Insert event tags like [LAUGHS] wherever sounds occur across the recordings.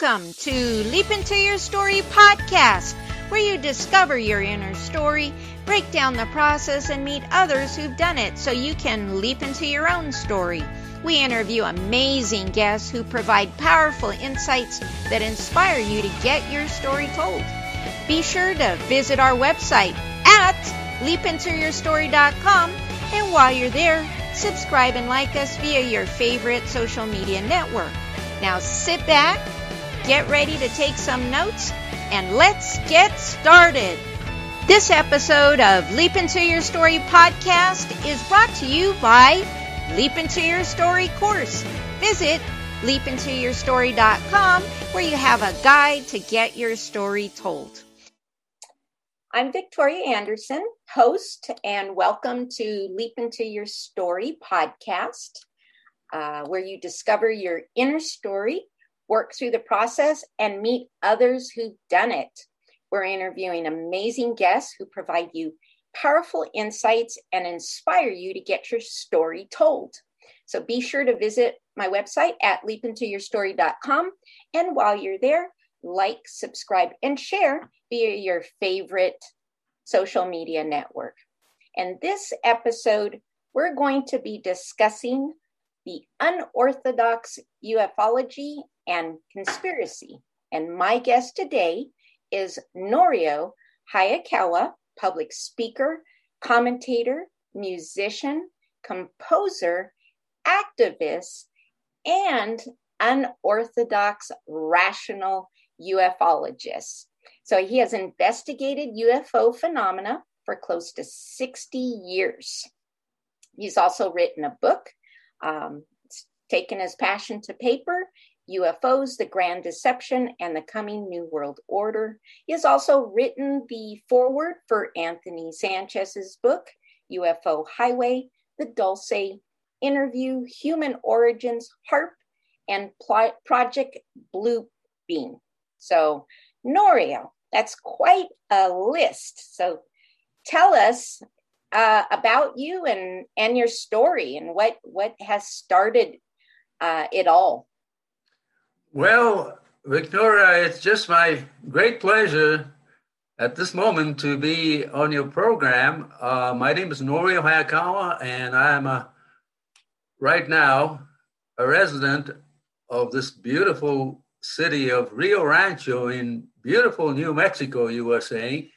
Welcome to Leap Into Your Story podcast, where you discover your inner story, break down the process, and meet others who've done it so you can leap into your own story. We interview amazing guests who provide powerful insights that inspire you to get your story told. Be sure to visit our website at leapintoyourstory.com and while you're there, subscribe and like us via your favorite social media network. Now sit back, get ready to take some notes, and let's get started. This episode of Leap Into Your Story podcast is brought to you by Leap Into Your Story course. Visit leapintoyourstory.com where you have a guide to get your story told. I'm Victoria Anderson, host, and welcome to Leap Into Your Story podcast, uh, where you discover your inner story, work through the process, and meet others who've done it. We're interviewing amazing guests who provide you powerful insights and inspire you to get your story told. So be sure to visit my website at leapintoyourstory.com. And while you're there, like, subscribe, and share via your favorite social media network. And this episode, we're going to be discussing the unorthodox ufology and conspiracy. And my guest today is Norio Hayakawa, public speaker, commentator, musician, composer, activist, and unorthodox rational ufologist. So he has investigated UFO phenomena for close to 60 years. He's also written a book, um, taken his passion to paper, UFOs, The Grand Deception, and the Coming New World Order. He has also written the foreword for Anthony Sanchez's book, UFO Highway, The Dulce Interview, Human Origins, HAARP, and Project Blue Beam. So, Norio, that's quite a list. So, tell us uh, about you and and your story and what what has started uh, it all. Well, Victoria, it's just my great pleasure at this moment to be on your program. Uh, my name is Norio Hayakawa, and I am a right now a resident of this beautiful city of Rio Rancho in beautiful New Mexico, USA.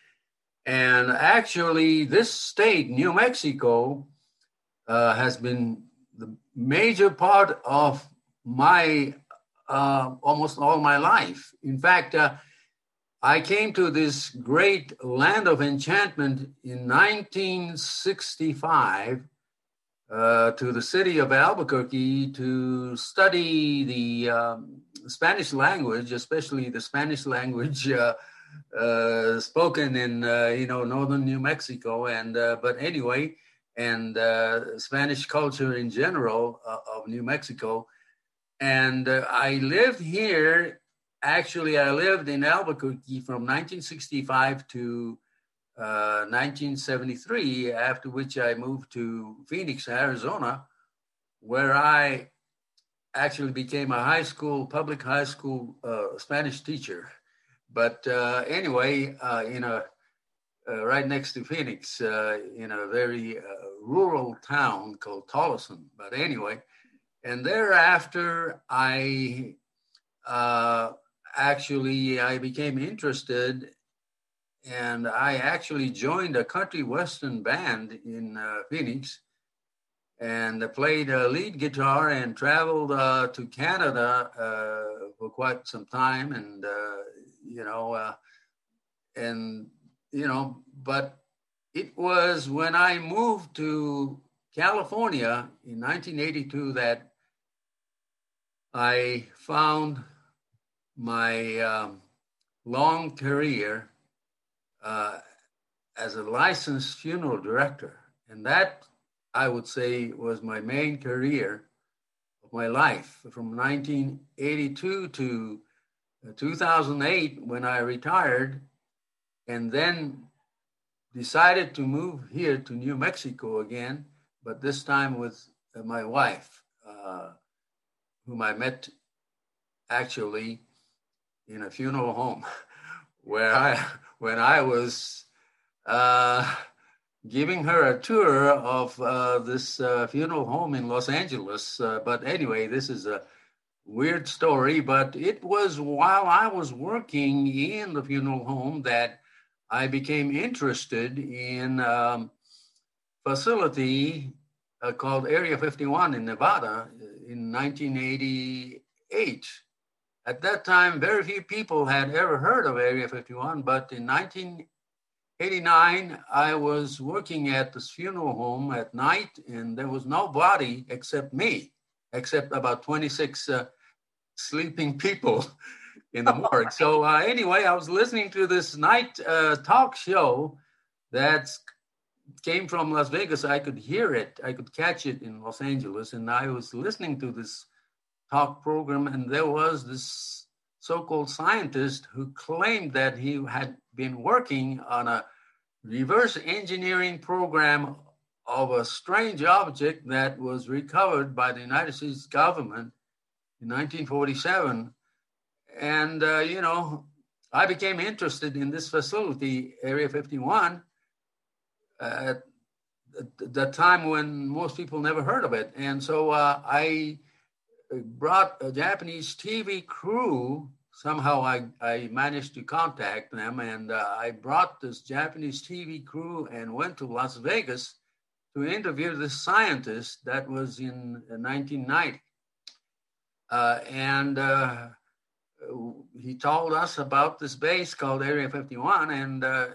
And actually, this state, New Mexico, uh, has been the major part of my uh, almost all my life. In fact, uh, I came to this great land of enchantment in 1965 uh, to the city of Albuquerque to study the um, Spanish language, especially the Spanish language uh, uh, spoken in uh, you know northern New Mexico. And uh, but anyway, and uh, Spanish culture in general of New Mexico. And I lived here. Actually, I lived in Albuquerque from 1965 to 1973, after which I moved to Phoenix, Arizona, where I actually became a high school, public high school uh, Spanish teacher. But uh, anyway, uh, in a uh, right next to Phoenix, uh, in a very uh, rural town called Tolleson. But anyway, and thereafter, I actually I became interested and I actually joined a country western band in uh, Phoenix, and played uh, lead guitar and traveled uh, to Canada uh, for quite some time, and uh, you know, uh, and you know, but it was when I moved to California in 1982 that I found my um, long career uh, as a licensed funeral director. And that, I would say, was my main career of my life from 1982 to uh, 2008 when I retired, and then decided to move here to New Mexico again, but this time with uh, my wife, uh, whom I met actually in a funeral home [LAUGHS] where I, when I was uh, giving her a tour of uh, this uh, funeral home in Los Angeles. Uh, but anyway, this is a weird story, but it was while I was working in the funeral home that I became interested in um, facility uh, called Area 51 in Nevada in 1988. At that time, very few people had ever heard of Area 51, but in 1989, I was working at this funeral home at night, and there was nobody except me, except about 26 uh, sleeping people [LAUGHS] in the [LAUGHS] morgue. So, uh, anyway, I was listening to this night uh, talk show that came from Las Vegas. I could hear it, I could catch it in Los Angeles, and I was listening to this talk program, and there was this so-called scientist who claimed that he had been working on a reverse engineering program of a strange object that was recovered by the United States government in 1947. And, uh, you know, I became interested in this facility, Area 51, at the time when most people never heard of it. And so uh, I brought a Japanese TV crew. Somehow I, I managed to contact them, and uh, I brought this Japanese TV crew and went to Las Vegas to interview this scientist that was in 1990. Uh, and uh, he told us about this base called Area 51, and uh,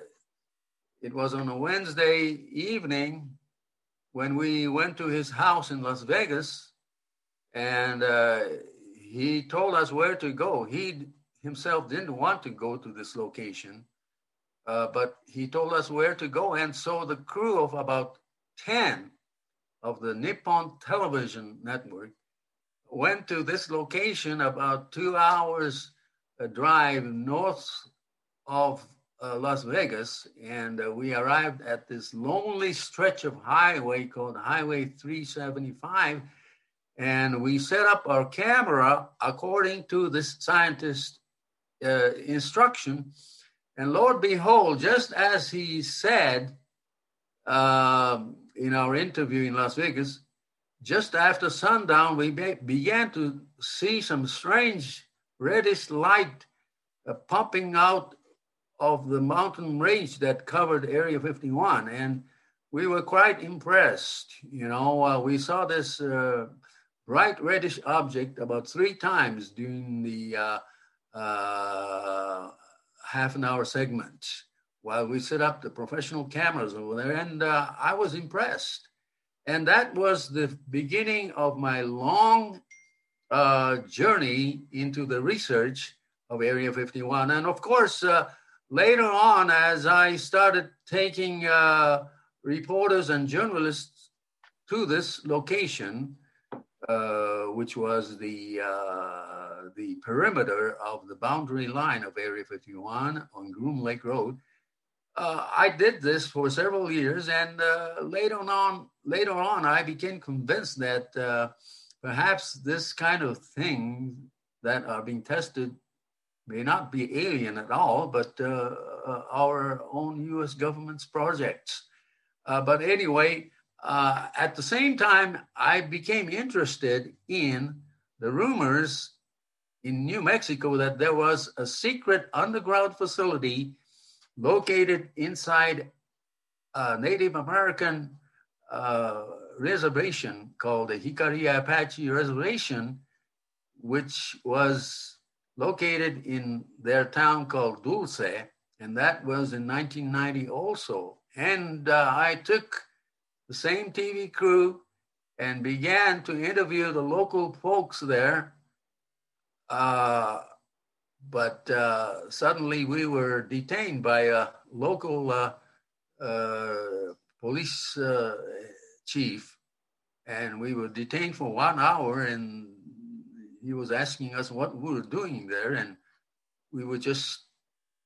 it was on a Wednesday evening when we went to his house in Las Vegas and uh, he told us where to go. He himself didn't want to go to this location, uh, but he told us where to go. And so the crew of about 10 of the Nippon Television Network went to this location about two hours a drive north of uh, Las Vegas, and uh, we arrived at this lonely stretch of highway called Highway 375 and we set up our camera according to this scientist uh, instruction and lord behold just as he said uh, in our interview in las vegas just after sundown we be- began to see some strange reddish light uh, pumping out of the mountain range that covered area 51 and we were quite impressed you know uh, we saw this uh, bright reddish object about three times during the uh, uh, half an hour segment while we set up the professional cameras over there. And uh, I was impressed. And that was the beginning of my long uh, journey into the research of Area 51. And of course, later on, as I started taking uh, reporters and journalists to this location, uh, which was the uh, the perimeter of the boundary line of Area 51 on Groom Lake Road. Uh, I did this for several years, and uh, later on, later on, I became convinced that uh, perhaps this kind of thing that are being tested may not be alien at all, but our own U.S. government's projects. but anyway, uh, at the same time, I became interested in the rumors in New Mexico that there was a secret underground facility located inside a Native American uh, reservation called the Jicarilla Apache Reservation, which was located in their town called Dulce, and that was in 1990 also. And uh, I took the same TV crew and began to interview the local folks there. Uh, but uh, suddenly we were detained by a local uh, uh police uh, chief, and we were detained for one hour. And he was asking us what we were doing there, and we were just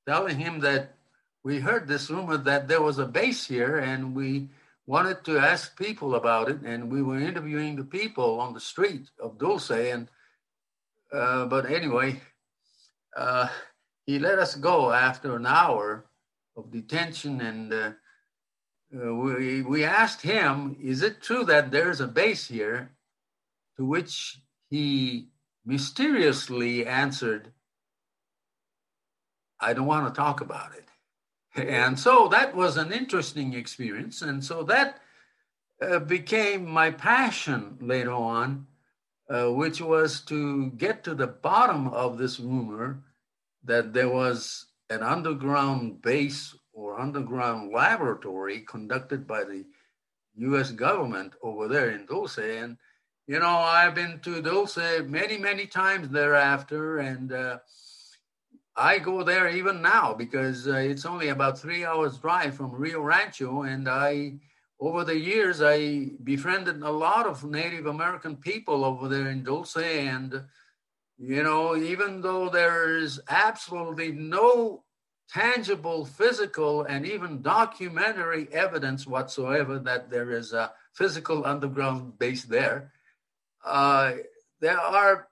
telling him that we heard this rumor that there was a base here, and we wanted to ask people about it, and we were interviewing the people on the street of Dulce. And uh, but anyway, uh, he let us go after an hour of detention and uh, uh, we, we asked him, is it true that there's a base here? To which he mysteriously answered, I don't want to talk about it. [LAUGHS] And so that was an interesting experience. And so that uh, became my passion later on, uh, which was to get to the bottom of this rumor that there was an underground base or underground laboratory conducted by the US government over there in Dulce. And, you know, I've been to Dulce many, many times thereafter. And uh, I go there even now because uh, it's only about three hours drive from Rio Rancho. And I, over the years, I befriended a lot of Native American people over there in Dulce. And, you know, even though there is absolutely no tangible, physical, and even documentary evidence whatsoever that there is a physical underground base there. Uh, there are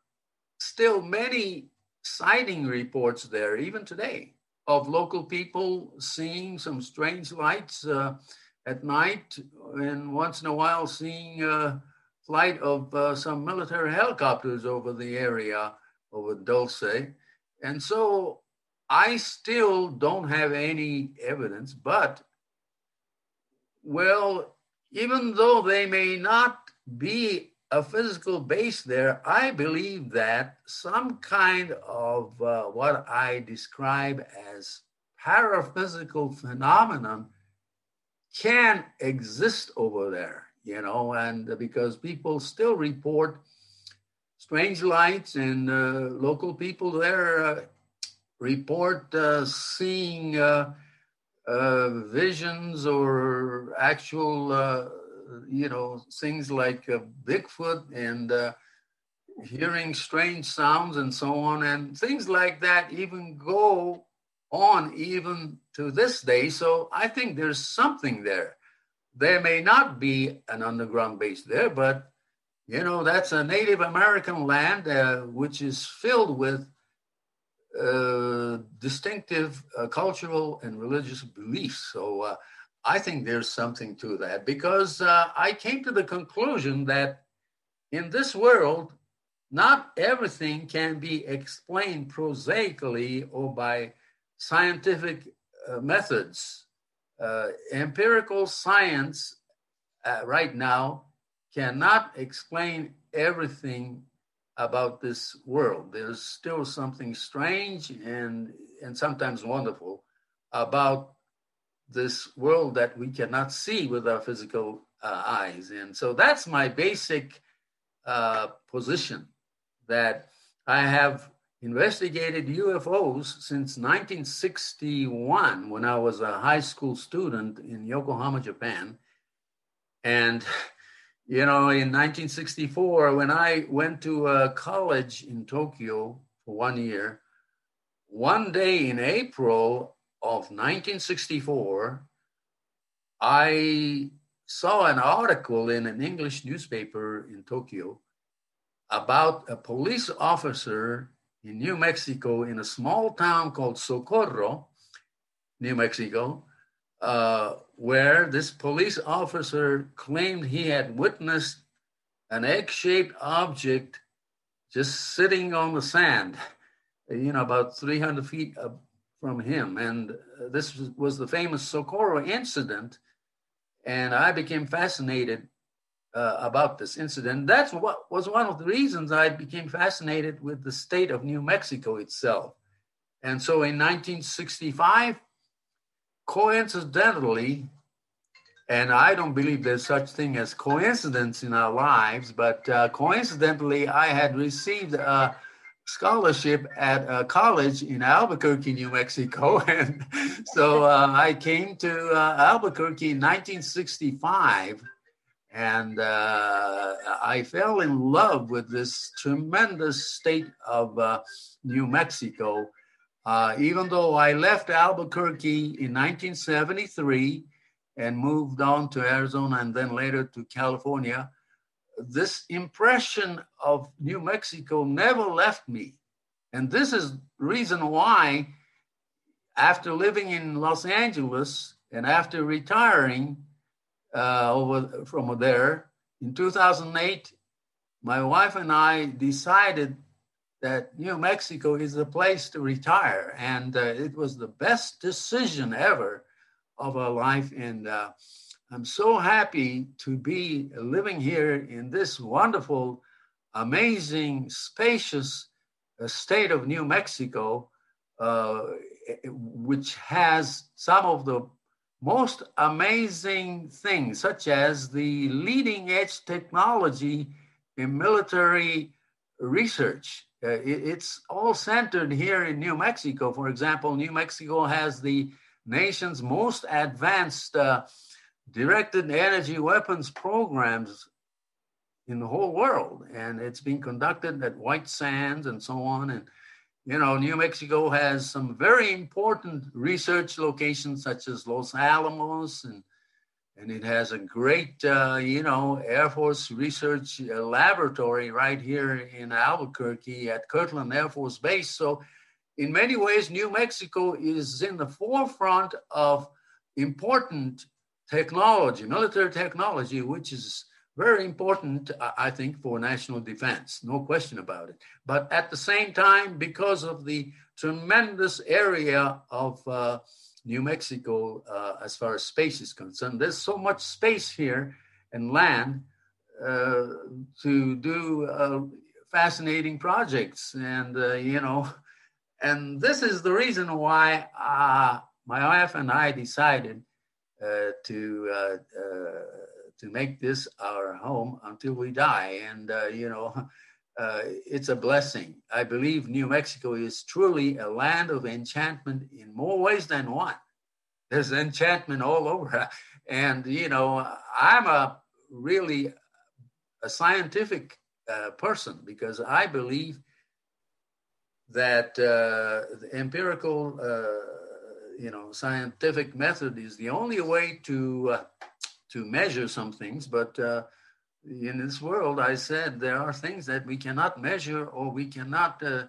still many sighting reports there, even today, of local people seeing some strange lights uh, at night, and once in a while seeing a flight of uh, some military helicopters over the area over Dulce. And so I still don't have any evidence, but well, even though they may not be a physical base there, I believe that some kind of uh, what I describe as paraphysical phenomenon can exist over there, you know, and because people still report strange lights and uh, local people there uh, report uh, seeing uh, uh, visions or actual, you know, things like uh, Bigfoot and uh, hearing strange sounds and so on, and things like that even go on even to this day. So I think there's something there. There may not be an underground base there, but you know that's a Native American land which is filled with uh, distinctive uh, cultural and religious beliefs. So uh, I think there's something to that because uh, I came to the conclusion that in this world, not everything can be explained prosaically or by scientific uh, methods. empirical science right now cannot explain everything about this world. There's still something strange and and sometimes wonderful about this world that we cannot see with our physical uh, eyes. And so that's my basic uh, position that I have investigated UFOs since 1961 when I was a high school student in Yokohama, Japan. And you know, in 1964, when I went to a college in Tokyo for one year, one day in April of 1964, I saw an article in an English newspaper in Tokyo about a police officer in New Mexico in a small town called Socorro, New Mexico, uh, where this police officer claimed he had witnessed an egg shaped object just sitting on the sand, you know, about 300 feet from him. And this was the famous Socorro incident. And I became fascinated uh, about this incident. That's what was one of the reasons I became fascinated with the state of New Mexico itself. And so in 1965, coincidentally, and I don't believe there's such thing as coincidence in our lives, but uh, coincidentally, I had received a scholarship at a college in Albuquerque, New Mexico, [LAUGHS] and so uh, I came to uh, Albuquerque in 1965, and uh, I fell in love with this tremendous state of uh, New Mexico. Uh, even though I left Albuquerque in 1973 and moved on to Arizona and then later to California, this impression of New Mexico never left me. And this is reason why, after living in Los Angeles and after retiring uh, over from there in 2008, my wife and I decided that New Mexico is the place to retire. And uh, it was the best decision ever of our life. And uh, I'm so happy to be living here in this wonderful, amazing, spacious uh, state of New Mexico, uh, which has some of the most amazing things, such as the leading edge technology in military research. Uh, it, it's all centered here in New Mexico. For example, New Mexico has the nation's most advanced uh, directed energy weapons programs in the whole world. And it's being conducted at White Sands and so on. And, you know, New Mexico has some very important research locations such as Los Alamos and and it has a great, uh, you know, Air Force research uh, laboratory right here in Albuquerque at Kirtland Air Force Base. So, in many ways, New Mexico is in the forefront of important technology, military technology, which is very important, I think, for national defense, no question about it. But at the same time, because of the tremendous area of uh, New Mexico uh, as far as space is concerned. There's so much space here and land uh, to do uh, fascinating projects. And, uh, you know, and this is the reason why uh, my wife and I decided uh, to, to make this our home until we die. And, you know, [LAUGHS] uh, it's a blessing. I believe New Mexico is truly a land of enchantment in more ways than one. There's enchantment all over. [LAUGHS] And, you know, I'm a really a scientific uh, person because I believe that uh, the empirical, uh, you know, scientific method is the only way to uh, to measure some things, but uh, in this world, I said there are things that we cannot measure or we cannot uh,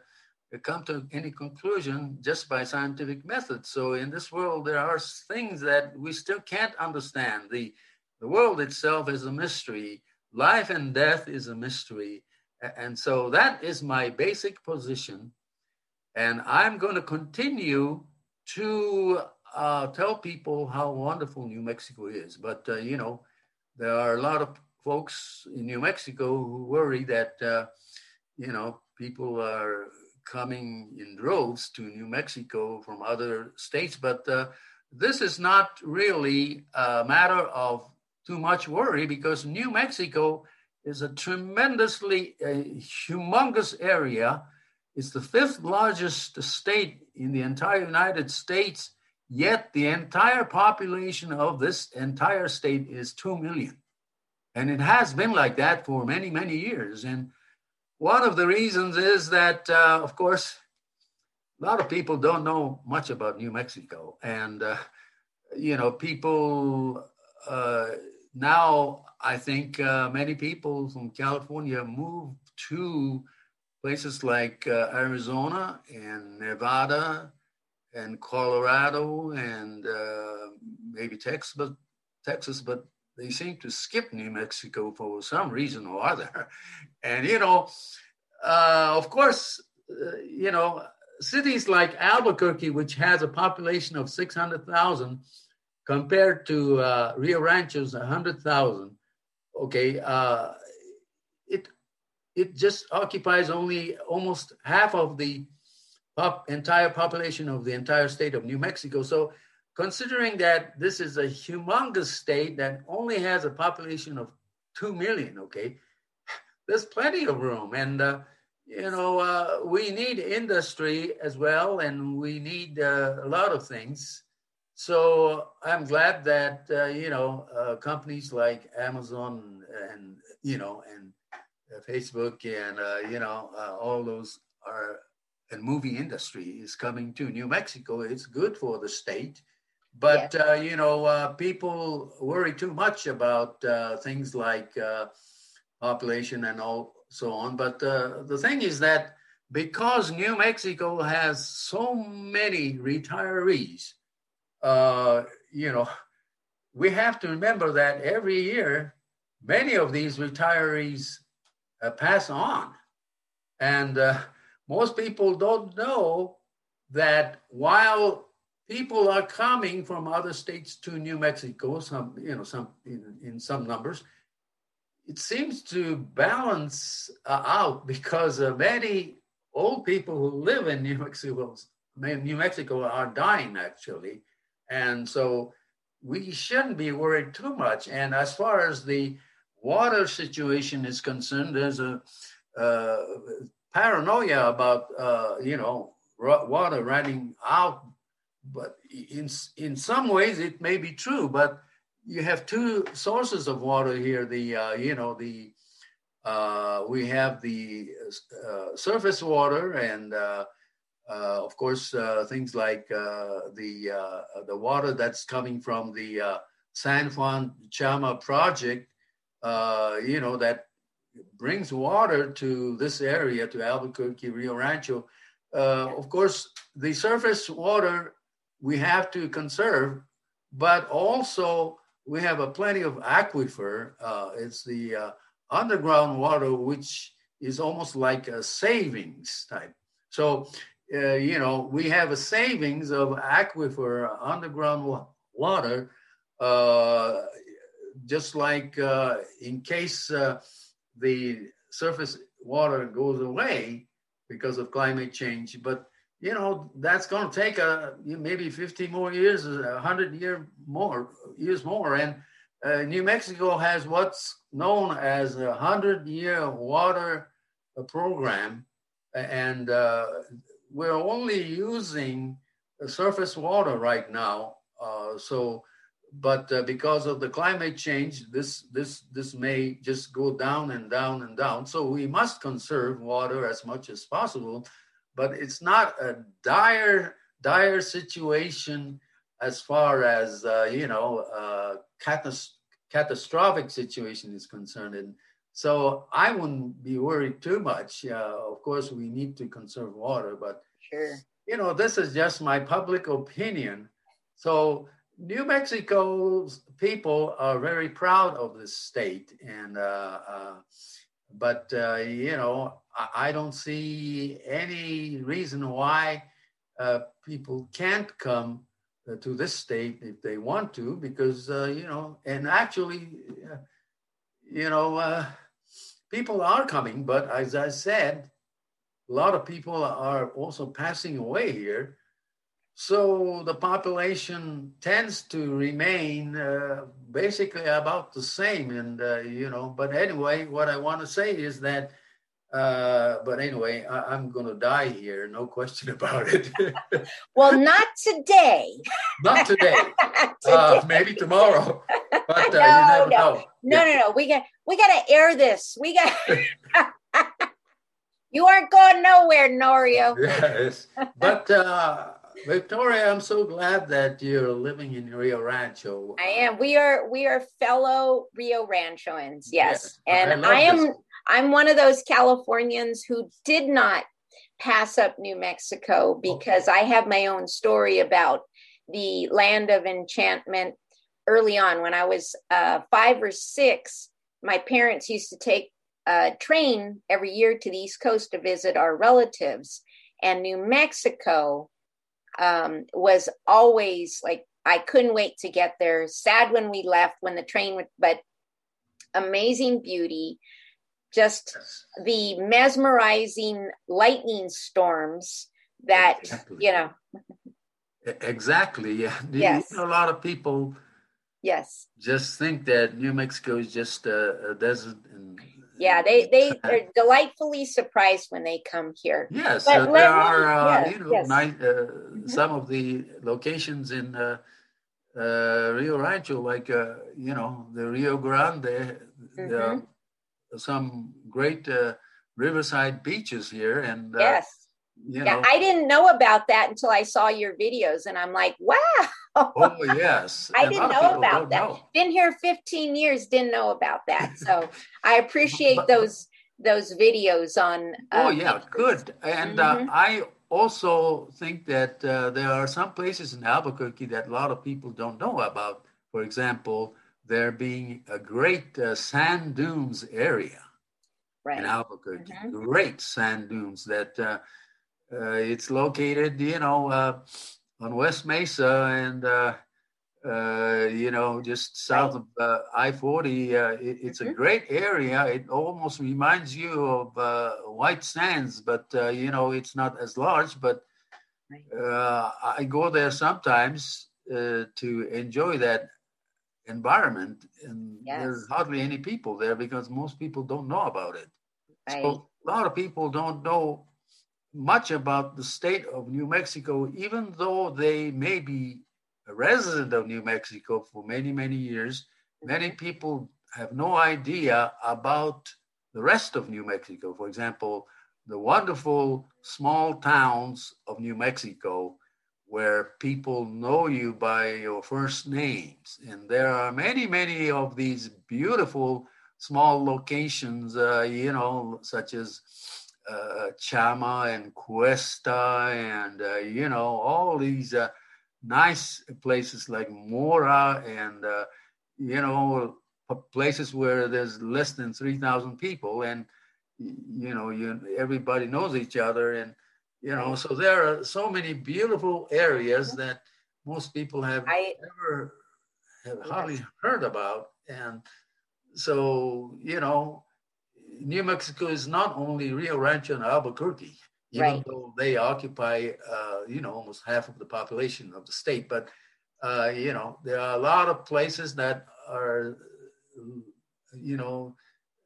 come to any conclusion just by scientific method. So in this world, there are things that we still can't understand. The, the world itself is a mystery. Life and death is a mystery. And so that is my basic position. And I'm going to continue to uh, tell people how wonderful New Mexico is. But, uh, you know, there are a lot of folks in New Mexico who worry that, uh, you know, people are coming in droves to New Mexico from other states. But uh, this is not really a matter of too much worry because New Mexico is a tremendously uh, humongous area. It's the fifth largest state in the entire United States, yet the entire population of this entire state is 2 million. And it has been like that for many, many years. And one of the reasons is that, uh, of course, a lot of people don't know much about New Mexico. And, uh, you know, people uh, now, I think uh, many people from California move to places like uh, Arizona and Nevada and Colorado and uh, maybe Texas, but Texas, but they seem to skip New Mexico for some reason or other. [LAUGHS] And, you know, uh, of course, uh, you know, cities like Albuquerque, which has a population of 600,000, compared to uh, Rio Rancho's 100,000, okay, uh, it just occupies only almost half of the pop, entire population of the entire state of New Mexico. So considering that this is a humongous state that only has a population of 2 million, okay, [LAUGHS] there's plenty of room. And, uh, you know, uh, we need industry as well, and we need uh, a lot of things. So I'm glad that, uh, you know, uh, companies like Amazon and, you know, and Facebook and, you know, all those are, and movie industry is coming to New Mexico. It's good for the state but uh, you know, uh, people worry too much about uh, things like uh, population and all so on. But uh, the thing is that because New Mexico has so many retirees, uh, you know, we have to remember that every year, many of these retirees uh, pass on. And uh, most people don't know that while people are coming from other states to New Mexico, some, you know, some in, in some numbers, it seems to balance uh, out because uh, many old people who live in New Mexico, New Mexico are dying actually. And so we shouldn't be worried too much. And as far as the water situation is concerned, there's a uh, paranoia about, uh, you know, water running out. But in, in some ways, it may be true, but you have two sources of water here. The, uh, you know, the uh, we have the uh, surface water and, uh, of course, things like the the water that's coming from the San Juan Chama project. You know that brings water to this area, to Albuquerque, Rio Rancho. Uh, of course, the surface water we have to conserve, but also we have a plenty of aquifer. Uh, it's the underground water, which is almost like a savings type. So, uh, you know, we have a savings of aquifer underground water, uh, just like uh, in case uh, the surface water goes away because of climate change. But you know that's going to take a maybe 50 more years, 100 year more years more, and uh, New Mexico has what's known as a 100 year water uh, program, and uh, we're only using surface water right now. Uh, so, but uh, because of the climate change, this, this, this may just go down and down and down. So, we must conserve water as much as possible, but it's not a dire, dire situation as far as uh, you know uh, catas- catastrophic situation is concerned. And so I wouldn't be worried too much. Uh, of course, we need to conserve water, but sure. you know, this is just my public opinion. So New Mexico's people are very proud of this state, and uh, uh, but uh, you know, I, I, don't see any reason why people can't come to this state if they want to, because you know, and actually, you know, people are coming, but as I said, a lot of people are also passing away here. So the population tends to remain uh, basically about the same, and uh, you know. But anyway, what I want to say is that uh, but anyway, I, am going to die here, no question [LAUGHS] about it. [LAUGHS] well, not today. [LAUGHS] not today. Uh, maybe tomorrow. But uh, no, no. No, yeah. no, no. We got we got to air this. We got. you aren't going nowhere, Norio. Yes, but uh, Victoria, I'm so glad that you're living in Rio Rancho. I am. We are we are fellow Rio Ranchoans. Yes, yes. and I, I am. This I'm one of those Californians who did not pass up New Mexico because I have my own story about the land of enchantment early on when I was uh, five or six. My parents used to take a train every year to the East Coast to visit our relatives, and New Mexico um, was always like I couldn't wait to get there. Sad when we left when the train would, but amazing beauty just the mesmerizing lightning storms that exactly. you know exactly yeah yes. a lot of people yes just think that new mexico is just a, a desert and yeah they they are delightfully surprised when they come here yes uh, there are uh, you know yes. nice, uh, mm-hmm. some of the locations in uh, uh, rio rancho like uh, you know the rio grande mm-hmm some great uh, riverside beaches here, and uh, yes. You know, yeah, I didn't know about that until I saw your videos, and I'm like, wow. Oh [LAUGHS] yes, I didn't know about that. Know. Been here 15 years, didn't know about that. [LAUGHS] So I apprate those those videos on. Uh, oh yeah, good. And uh, mm-hmm. uh, I also think that uh, there are some places in Albuquerque that a lot of people don't know about. For example, there being a great uh, sand dunes area right. in Albuquerque. Mm-hmm. Great sand dunes that uh, it's located, you know, on West Mesa and uh, you know, just south of uh, I 40. Uh, it, it's mm-hmm. a great area. It almost reminds you of uh, White Sands, but, uh, you know, it's not as large. But uh, I go there sometimes to enjoy that environment. And yes. there's hardly any people there because most people don't know about it. Right. So a lot of people don't know much about the state of New Mexico, even though they may be a resident of New Mexico for many, many years, many people have no idea about the rest of New Mexico. For example, the wonderful small towns of New Mexico where people know you by your first names. And there are many, many of these beautiful small locations, uh, you know, such as uh, Chama and Questa and, uh, you know, all these uh, nice places like Mora and uh, you know places where there's less than 3000 people and you know you everybody knows each other and you know so there are so many beautiful areas that most people have I, never have hardly heard about and so you know new mexico is not only rio rancho and albuquerque even right. though they occupy, uh, you know, almost half of the population of the state. But, uh, you know, there are a lot of places that are, you know,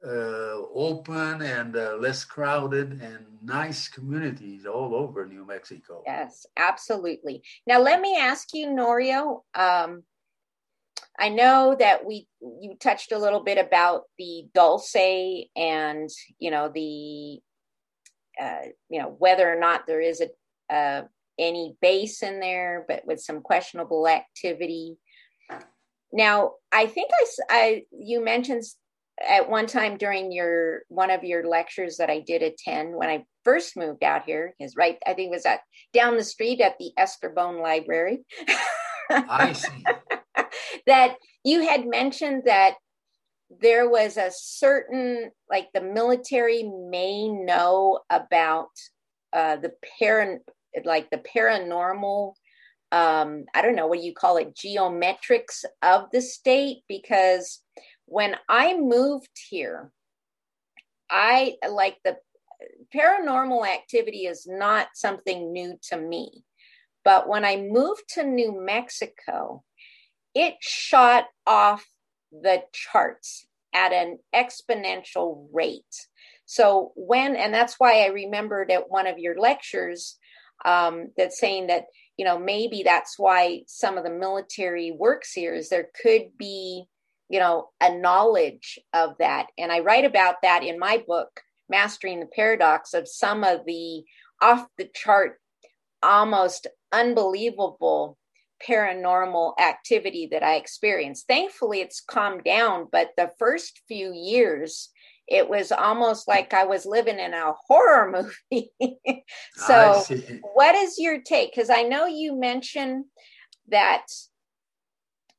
uh, open and uh, less crowded and nice communities all over New Mexico. Yes, absolutely. Now, let me ask you, Norio. Um, I know that we you touched a little bit about the dulce and you know the uh, you know whether or not there is a uh, any base in there, but with some questionable activity. Now, I think I, I you mentioned at one time during your one of your lectures that I did attend when I first moved out here is right. I think it was at down the street at the Esther Bone Library. [LAUGHS] I see. That you had mentioned that there was a certain like the military may know about uh, the parent like the paranormal um, i don't know what do you call it geometrics of the state because when i moved here i like the paranormal activity is not something new to me. But when i moved to new mexico it shot off the charts at an exponential rate. So when, and that's why I remembered at one of your lectures um, that saying that, you know, maybe that's why some of the military works here is there could be, you know, a knowledge of that. And I write about that in my book, Mastering the Paradox, of some of the off the chart, almost unbelievable paranormal activity that I experienced. Thankfully, it's calmed down, but the first few years, it was almost like I was living in a horror [LAUGHS] movie. so, what is your take? Because I know you mentioned that,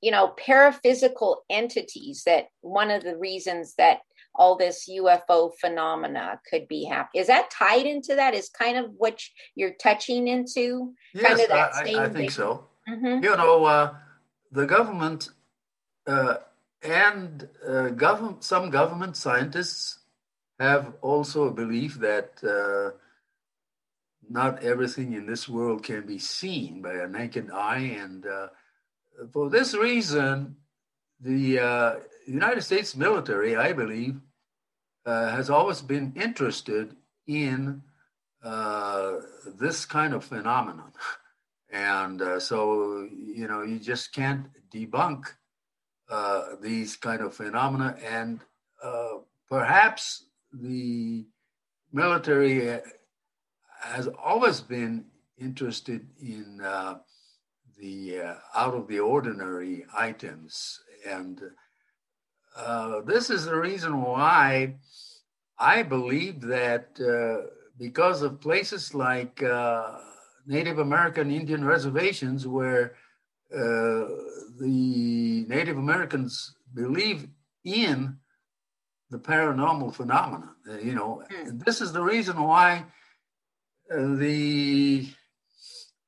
you know, paraphysical entities, that one of the reasons that all this UFO phenomena could be happening. Is that tied into that? Is kind of what you're touching into? Yes, kind of that I, I think so. Mm-hmm. You know, uh, the government uh, and uh, government, some government scientists have also a belief that uh, not everything in this world can be seen by a naked eye. And uh, for this reason, the uh, United States military, I believe, has always been interested in this kind of phenomenon. [LAUGHS] And uh, so, you know, you just can't debunk uh, these kind of phenomena. And uh, perhaps the military has always been interested in uh, the uh, out of the ordinary items. And uh, this is the reason why I believe that uh, because of places like uh, Native American Indian reservations where uh, the Native Americans believe in the paranormal phenomena. Uh, you know, mm. this is the reason why uh, the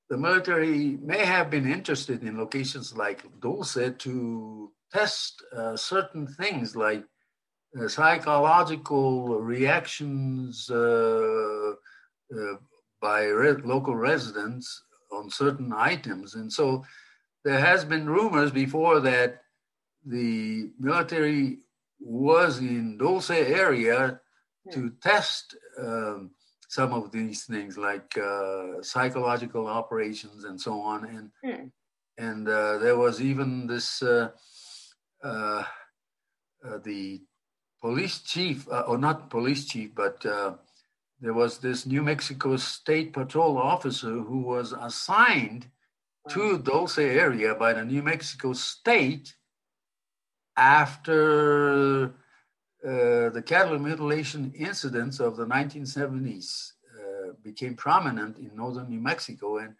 the military may have been interested in locations like Dulce to test uh, certain things like uh, psychological reactions uh, uh, by re- local residents on certain items. And so there has been rumors before that the military was in Dulce area hmm. to test um, some of these things like uh, psychological operations and so on. And hmm. and uh, there was even this uh, uh, uh the police chief, uh, or not police chief, but there was this New Mexico State Patrol officer who was assigned to Dulce area by the New Mexico State after uh, the cattle mutilation incidents of the 1970s uh, became prominent in northern New Mexico, and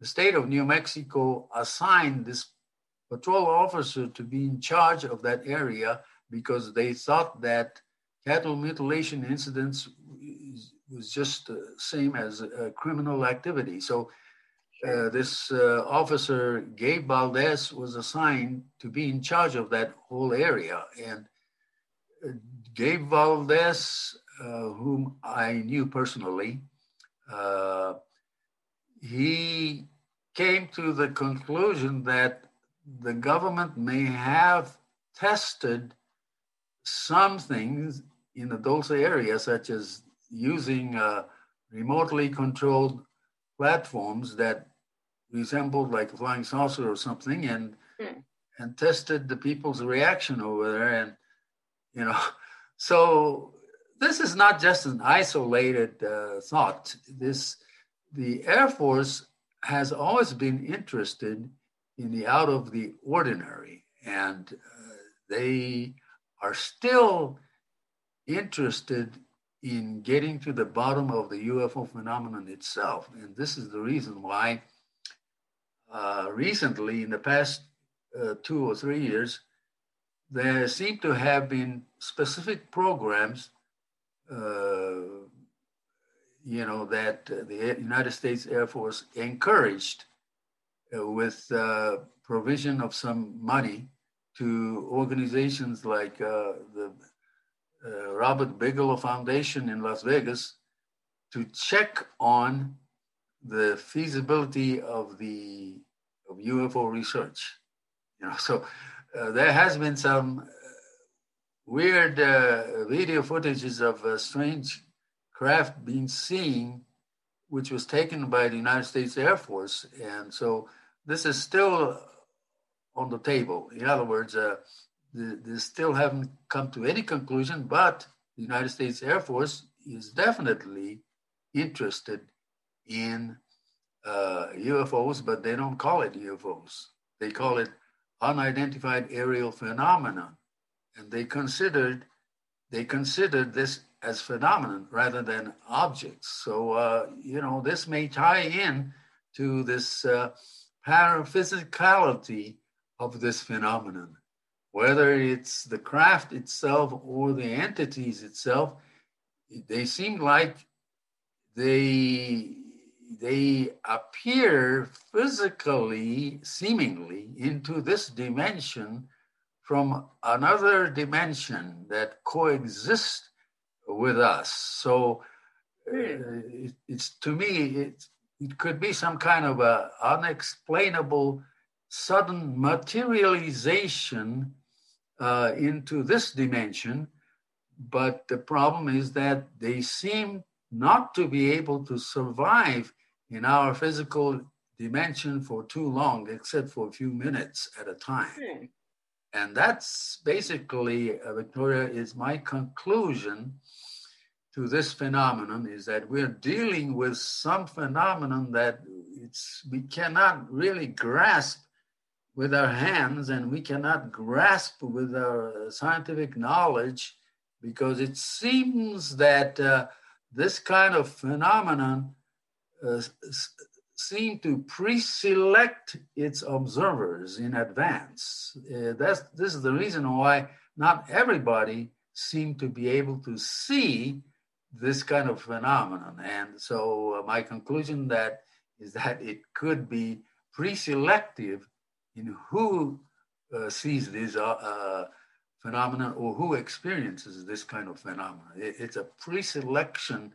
the state of New Mexico assigned this patrol officer to be in charge of that area because they thought that cattle mutilation incidents was just the same as a criminal activity. So uh, this uh, officer, Gabe Valdez, was assigned to be in charge of that whole area. And uh, Gabe Valdez, uh, whom I knew personally, uh, he came to the conclusion that the government may have tested some things in the Dulce area, such as using remotely controlled platforms that resembled like a flying saucer or something and mm. and tested the people's reaction over there and you know [LAUGHS] so this is not just an isolated uh, thought this the air force has always been interested in the out of the ordinary and uh, they are still interested in getting to the bottom of the UFO phenomenon itself. And this is the reason why uh, recently, in the past uh, two or three years, there seem to have been specific programs, uh, you know, that the United States Air Force encouraged uh, with uh, provision of some money to organizations like uh, the uh, Robert Bigelow Foundation in Las Vegas to check on the feasibility of the of UFO research. You know, [LAUGHS] so uh, there has been some uh, weird uh, video footages of a strange craft being seen, which was taken by the United States Air Force, and so this is still on the table. In other words, they still haven't come to any conclusion, but the United States Air Force is definitely interested in uh, UFOs, but they don't call it UFOs. They call it unidentified aerial phenomena, and they considered they considered this as phenomenon rather than objects. So uh, you know this may tie in to this uh, paraphysicality of this phenomenon whether it's the craft itself or the entities itself, they seem like they they appear physically, seemingly, into this dimension from another dimension that coexists with us. So uh, it, it's to me, it, it could be some kind of a unexplainable sudden materialization uh, into this dimension. But the problem is that they seem not to be able to survive in our physical dimension for too long, except for a few minutes at a time. Hmm. And that's basically, uh, Victoria, is my conclusion to this phenomenon is that we're dealing with some phenomenon that it's we cannot really grasp with our hands and we cannot grasp with our scientific knowledge because it seems that uh, this kind of phenomenon uh, seem to pre-select its observers in advance. Uh, that's this is the reason why not everybody seem to be able to see this kind of phenomenon. And so uh, my conclusion that is that it could be pre-selective in who uh, sees these uh, uh phenomenon or who experiences this kind of phenomenon. It, it's a pre-selection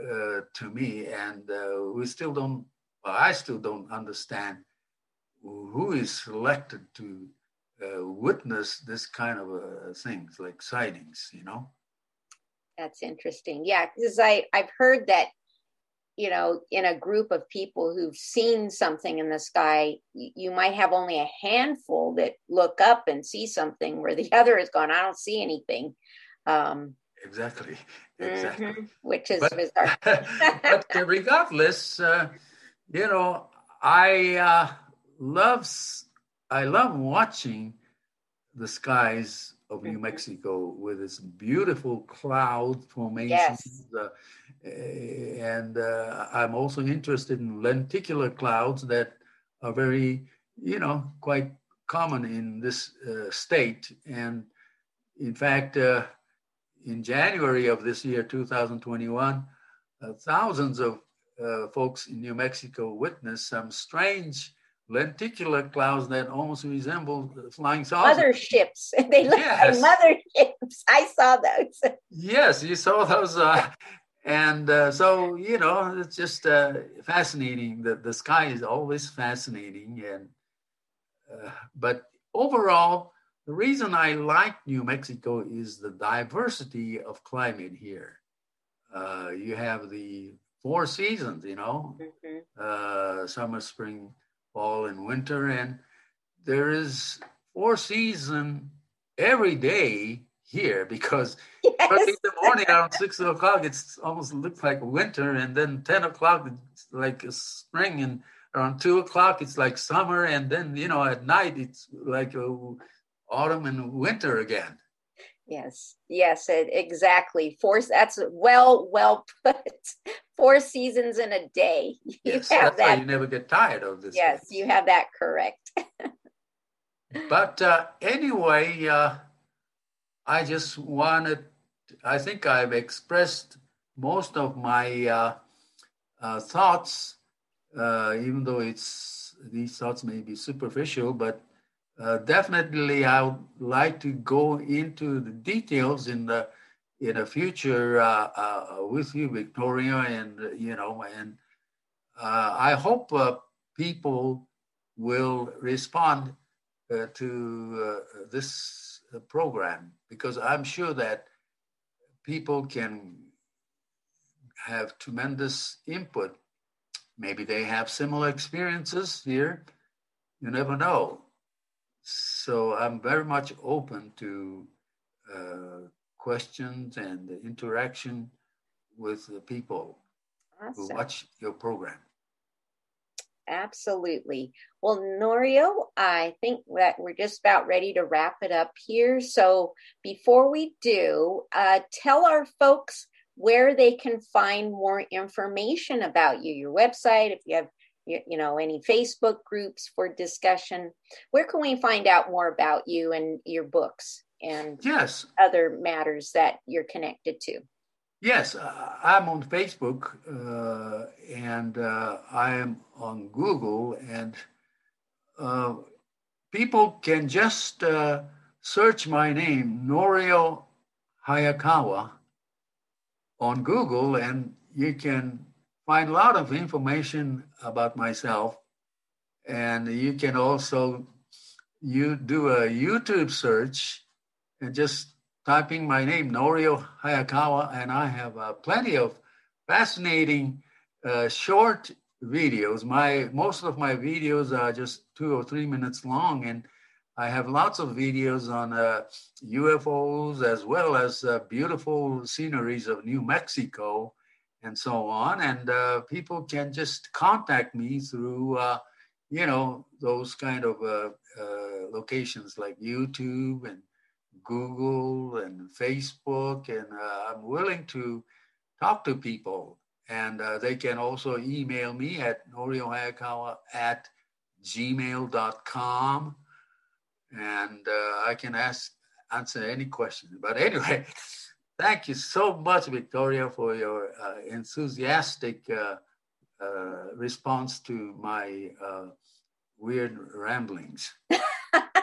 uh, to me, and uh, we still don't. Well, I still don't understand who is selected to uh, witness this kind of things like sightings. You know. That's interesting. Yeah, because I I've heard that you know, in a group of people who've seen something in the sky, you might have only a handful that look up and see something where the [LAUGHS] other is gone, I don't see anything. Um, exactly exactly mm-hmm. which is but, bizarre [LAUGHS] but [LAUGHS] regardless uh, you know i uh, love i love watching the skies of New mm-hmm. Mexico with its beautiful cloud formations. Yes. Uh, and uh, I'm also interested in lenticular clouds that are very, you know, quite common in this uh, state. And in fact, uh, in January of this year, 2021, uh, thousands of uh, folks in New Mexico witnessed some strange lenticular clouds that almost resemble flying saucers. Mother ships. [LAUGHS] They look yes. like mother ships. I saw those. [LAUGHS] yes, you saw those. Uh, and uh, so, you know, it's just uh, fascinating. The, the sky is always fascinating. And uh, But overall, the reason I like New Mexico is the diversity of climate here. Uh, you have the four seasons, you know, mm-hmm. Uh, summer, spring, fall, and winter. And there is four season every day here because [LAUGHS] yes. in the morning around six o'clock it's almost looks like winter and then 10 o'clock it's like spring and around two o'clock it's like summer and then you know at night it's like autumn and winter again yes yes it, exactly four that's well well [LAUGHS] put four seasons in a day [LAUGHS] you yes, have that you never get tired of this yes place. you have that correct [LAUGHS] but uh, anyway uh, i just wanted i think i've expressed most of my uh, uh thoughts uh, even though it's these thoughts may be superficial but uh, definitely I would like to go into the details in the in the future uh, uh, with you, Victoria, and you know, and uh, I hope uh, people will respond uh, to this program because I'm sure that people can have tremendous input. Maybe they have similar experiences here. You never know so I'm very much open to uh, questions and the interaction with the people awesome. who watch your program. Absolutely. Well, Norio, I think that we're just about ready to wrap it up here. So before we do, uh, tell our folks where they can find more information about you, your website, if you have you, you know any facebook groups for discussion where can we find out more about you and your books and yes other matters that you're connected to yes uh, i'm on facebook uh, and uh, i am on google and uh, people can just uh, search my name norio hayakawa on google and you can find a lot of information about myself. And you can also you do a YouTube search and just typing my name, Norio Hayakawa, and I have uh, plenty of fascinating uh, short videos. My most of my videos are just two or three minutes long, and I have lots of videos on uh, UFOs as well as uh, beautiful sceneries of New Mexico and so on. And uh, people can just contact me through, uh, you know, those kind of uh, uh locations like YouTube and Google and Facebook, and uh, I'm willing to talk to people. And uh, they can also email me at noriohayakawa at gmail.com. And uh, I can ask answer any questions. But anyway, [LAUGHS] thank you so much, Victoria, for your uh, enthusiastic uh, uh, response to my weird ramblings. [LAUGHS]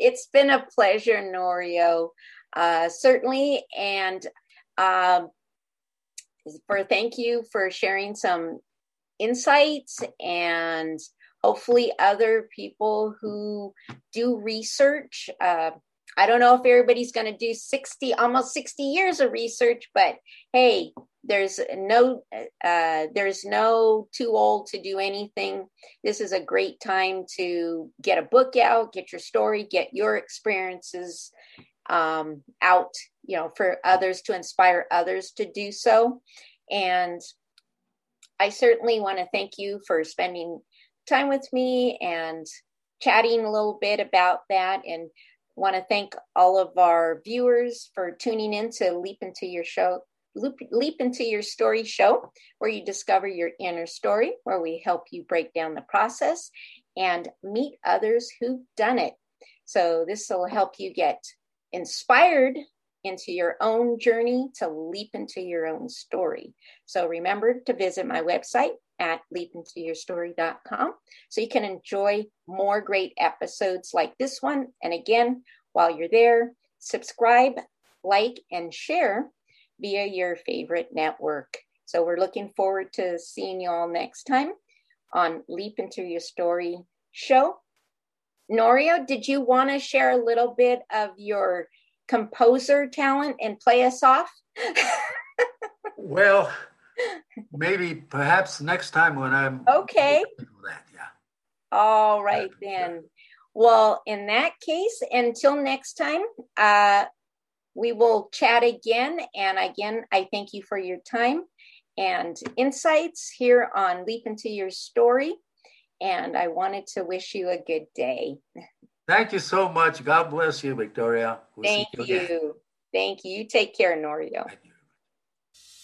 it's been a pleasure, Norio, uh, certainly. And um, for thank you for sharing some insights and hopefully other people who do research uh, I don't know if everybody's going to do 60, almost 60 years of research, but hey, there's no, uh, there's no too old to do anything. This is a great time to get a book out, get your story, get your experiences um, out, you know, for others to inspire others to do so. And I certainly want to thank you for spending time with me and chatting a little bit about that and want to thank all of our viewers for tuning in to Leap Into Your Show, Leap, Leap Into Your Story show, where you discover your inner story, where we help you break down the process and meet others who've done it. So, this will help you get inspired into your own journey to leap into your own story. So, remember to visit my website at leapintoyourstory.com so you can enjoy more great episodes like this one. And again, while you're there, subscribe, like, and share via your favorite network. So we're looking forward to seeing you all next time on Leap Into Your Story show. Norio, did you want to share a little bit of your composer talent and play us off? [LAUGHS] well, maybe perhaps next time when I'm okay. That, yeah. All right then. Well, in that case, until next time, uh, we will chat again. And again, I thank you for your time and insights here on Leap Into Your Story. And I wanted to wish you a good day. Thank you so much. God bless you, Victoria. We'll thank you. you. Thank you. Take care, Norio.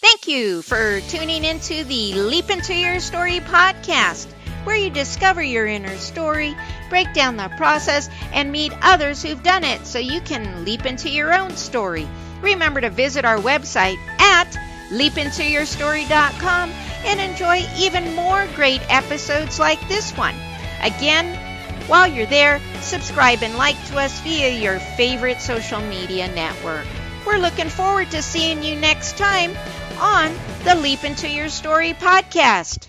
Thank you for tuning into the Leap Into Your Story podcast, where you discover your inner story, break down the process, and meet others who've done it so you can leap into your own story. Remember to visit our website at leapintoyourstory.com and enjoy even more great episodes like this one. Again, while you're there, subscribe and like to us via your favorite social media network. We're looking forward to seeing you next time on the Leap Into Your Story podcast.